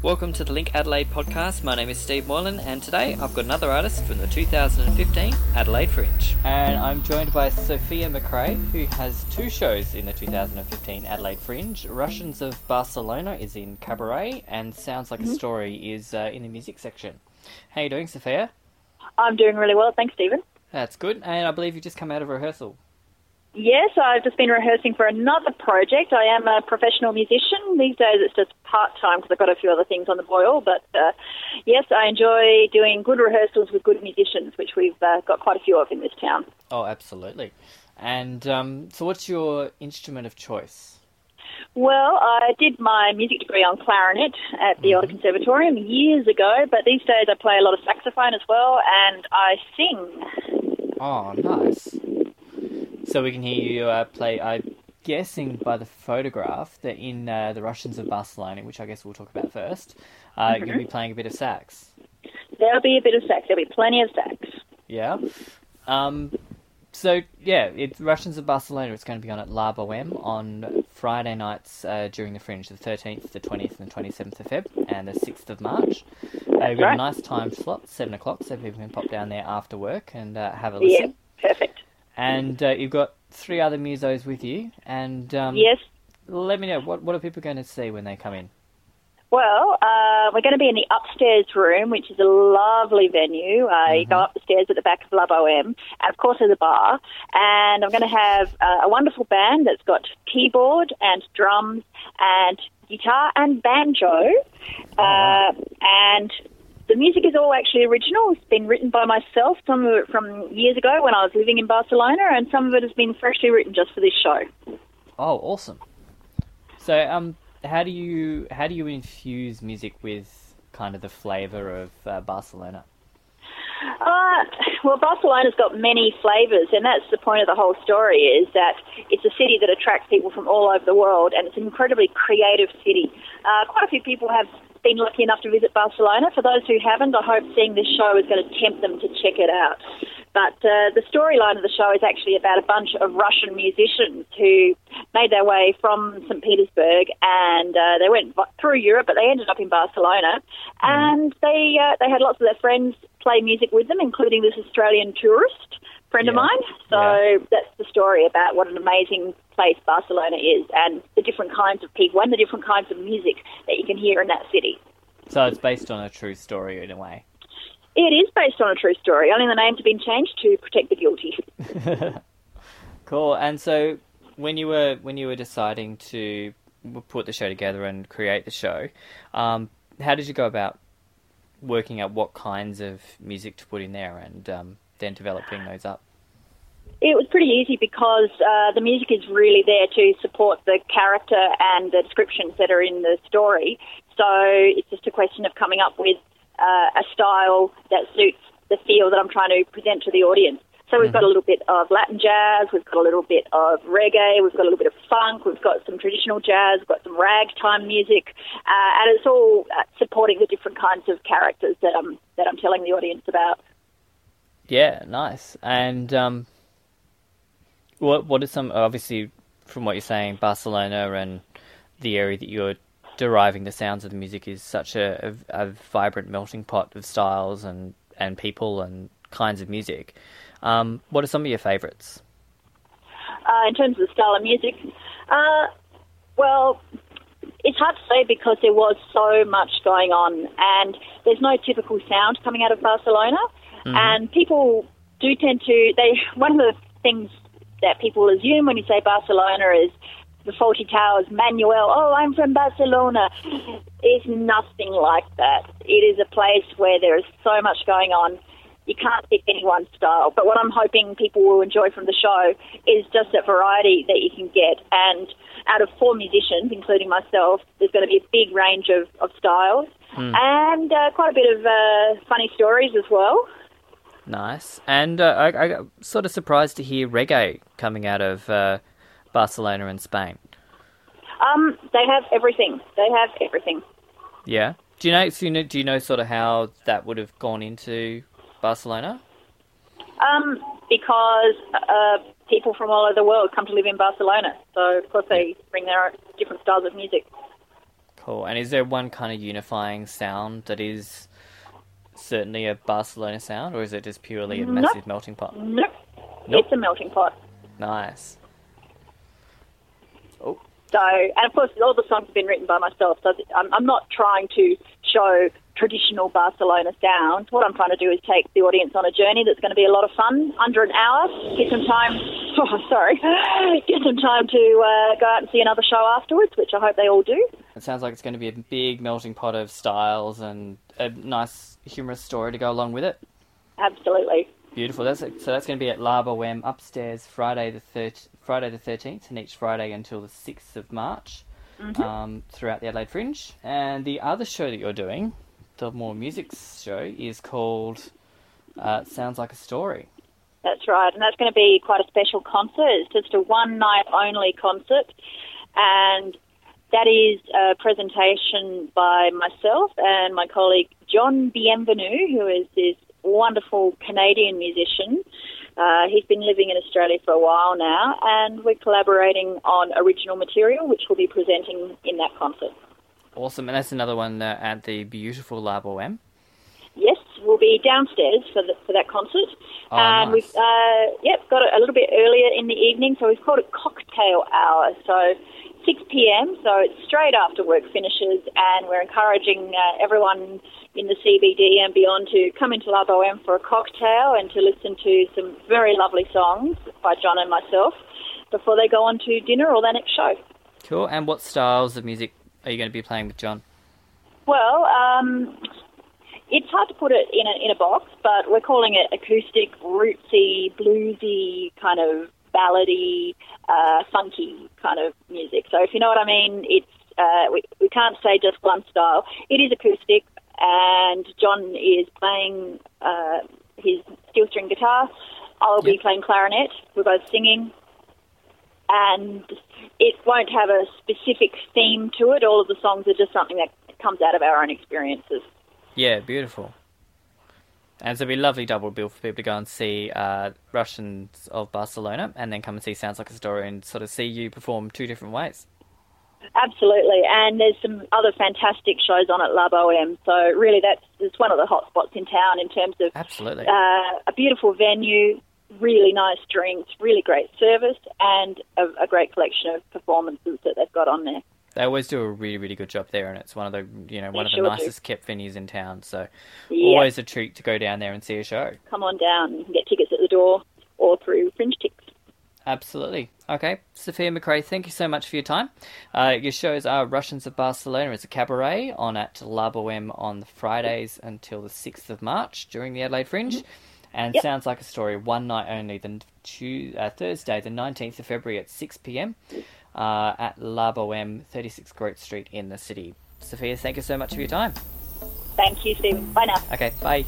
Welcome to the Link Adelaide podcast. My name is Steve Moylan, and today I've got another artist from the 2015 Adelaide Fringe. And I'm joined by Sophia Macrae, who has two shows in the 2015 Adelaide Fringe. Russians of Barcelona is in Cabaret, and Sounds Like a Story is uh, in the music section. How you doing, Sophia? I'm doing really well, thanks, Stephen. That's good, and I believe you just come out of rehearsal. Yes, I've just been rehearsing for another project. I am a professional musician. These days it's just part time because I've got a few other things on the boil. But uh, yes, I enjoy doing good rehearsals with good musicians, which we've uh, got quite a few of in this town. Oh, absolutely. And um, so, what's your instrument of choice? Well, I did my music degree on clarinet at the Elder Conservatorium years ago, but these days I play a lot of saxophone as well, and I sing. Oh, nice. So we can hear you uh, play. I'm guessing by the photograph that in uh, the Russians of Barcelona, which I guess we'll talk about first, uh, you're going to be playing a bit of sax. There'll be a bit of sax. There'll be plenty of sax. Yeah. Um, so yeah, it's Russians of Barcelona. It's going to be on at La Boheme on Friday nights uh, during the Fringe, the 13th, the 20th, and the 27th of Feb, and the 6th of March. Uh, we've got a nice time slot, seven o'clock, so people can pop down there after work and uh, have a listen. And uh, you've got three other musos with you, and um, Yes. let me know what what are people going to see when they come in. Well, uh, we're going to be in the upstairs room, which is a lovely venue. Uh, You go up the stairs at the back of La Boheme, and of course there's a bar. And I'm going to have uh, a wonderful band that's got keyboard and drums and guitar and banjo. Uh, and the music is all actually original. It's been written by myself, some of it from years ago when I was living in Barcelona, and some of it has been freshly written just for this show. Oh, awesome! So, um, how do you how do you infuse music with kind of the flavour of uh, Barcelona? Uh, well, Barcelona's got many flavours, and that's the point of the whole story. Is that it's a city that attracts people from all over the world, and it's an incredibly creative city. Uh, quite a few people have been lucky enough to visit Barcelona. For those who haven't, I hope seeing this show is going to tempt them to check it out. But uh, the storyline of the show is actually about a bunch of Russian musicians who made their way from St. Petersburg and uh, they went through Europe, but they ended up in Barcelona. And they uh, they had lots of their friends play music with them, including this Australian tourist friend of mine. So Yeah. that's the story about what an amazing place Barcelona is and the different kinds of people and the different kinds of music that you can hear in that city. So it's based on a true story in a way. It is based on a true story, only the names have been changed to protect the guilty. Cool. And so when you were when you were deciding to put the show together and create the show, um, how did you go about working out what kinds of music to put in there and um, then developing those up? It was pretty easy because uh, the music is really there to support the character and the descriptions that are in the story. So it's just a question of coming up with uh, a style that suits the feel that I'm trying to present to the audience. So we've got a little bit of Latin jazz, we've got a little bit of reggae, we've got a little bit of funk, we've got some traditional jazz, we've got some ragtime music, uh, and it's all uh, supporting the different kinds of characters that I'm that I'm telling the audience about. Yeah, nice. And um, what what are some obviously from what you're saying, Barcelona and the area that you're deriving the sounds of the music is such a, a, a vibrant melting pot of styles and, and people and kinds of music. Um, what are some of your favourites? uh, in terms of the style of music? Uh, well, it's hard to say because there was so much going on, and there's no typical sound coming out of Barcelona. And people do tend to they one of the things that people assume when you say Barcelona is the Fawlty Towers, Manuel. Oh, I'm from Barcelona. It's nothing like that. It is a place where there is so much going on you can't pick any one style. But what I'm hoping people will enjoy from the show is just that variety that you can get. And out of four musicians, including myself, there's going to be a big range of, of styles and uh, quite a bit of uh, funny stories as well. Nice. And uh, I, I got sort of surprised to hear reggae coming out of uh, Barcelona and Spain. Um, they have everything. They have everything. Yeah. Do you know? So you know do you know sort of how that would have gone into Barcelona? Um, because uh, people from all over the world come to live in Barcelona, so of course they bring their different styles of music. Cool. And is there one kind of unifying sound that is certainly a Barcelona sound, or is it just purely a Nope. massive melting pot? Nope. Nope. It's a melting pot. Nice. Oh, So, and of course, all the songs have been written by myself. So I'm, I'm not trying to show traditional Barcelona sound. What I'm trying to do is take the audience on a journey that's going to be a lot of fun, under an hour. Get some time. Oh, sorry. Get some time to uh, go out and see another show afterwards, which I hope they all do. It sounds like it's going to be a big melting pot of styles and a nice humorous story to go along with it. Absolutely. Beautiful. That's so. That's going to be at La Boheme upstairs Friday the thir- Friday the thirteenth, and each Friday until the sixth of March, um, throughout the Adelaide Fringe. And the other show that you're doing, the more music show, is called uh, "Sounds Like a Story." That's right, and that's going to be quite a special concert. It's just a one night only concert, and that is a presentation by myself and my colleague John Bienvenue, who is this wonderful Canadian musician. Uh, he's been living in Australia for a while now, and we're collaborating on original material, which we'll be presenting in that concert. Awesome, and that's another one uh, at the beautiful La Boheme. Yes, we'll be downstairs for the, for that concert, Oh, and nice. we've uh, yep got it a little bit earlier in the evening, so we've called it cocktail hour. So 6 p.m. So it's straight after work finishes, and we're encouraging uh, everyone in the CBD and beyond to come into La Boheme for a cocktail and to listen to some very lovely songs by John and myself before they go on to dinner or their next show. Cool. And what styles of music are you going to be playing with John? Well, um, it's hard to put it in a in a box, but we're calling it acoustic, rootsy, bluesy, kind of ballady, uh, funky kind of music. So if you know what I mean, it's uh, we we can't say just one style. It is acoustic, and John is playing uh, his steel string guitar. I'll be Yep. playing clarinet. We're both singing, and it won't have a specific theme to it. All of the songs are just something that comes out of our own experiences. Yeah, beautiful. And so it'd be a lovely double bill for people to go and see uh, Russians of Barcelona and then come and see Sounds Like a Story and sort of see you perform two different ways. Absolutely, and there's some other fantastic shows on at La Boheme. So really, that's it's one of the hot spots in town in terms of Absolutely. uh, a beautiful venue, really nice drinks, really great service, and a, a great collection of performances that they've got on there. They always do a really, really good job there, and it's one of the you know one of the sure do. nicest kept venues in town. So Yeah. always a treat to go down there and see a show. Come on down, you can get tickets at the door or through Fringe Tix. Absolutely. Okay, Sophia Macrae, thank you so much for your time. Uh, your shows are Russians of Barcelona. It's a cabaret on at La Boheme on the Fridays until the 6th of March during the Adelaide Fringe. And Yep. Sounds Like a Story, one night only, the Tu- uh, Thursday, the 19th of February at 6 pm uh, at La Boheme, 36 Grote Street in the city. Sophia, thank you so much for your time. Thank you, Stephen. Bye now. Okay, bye.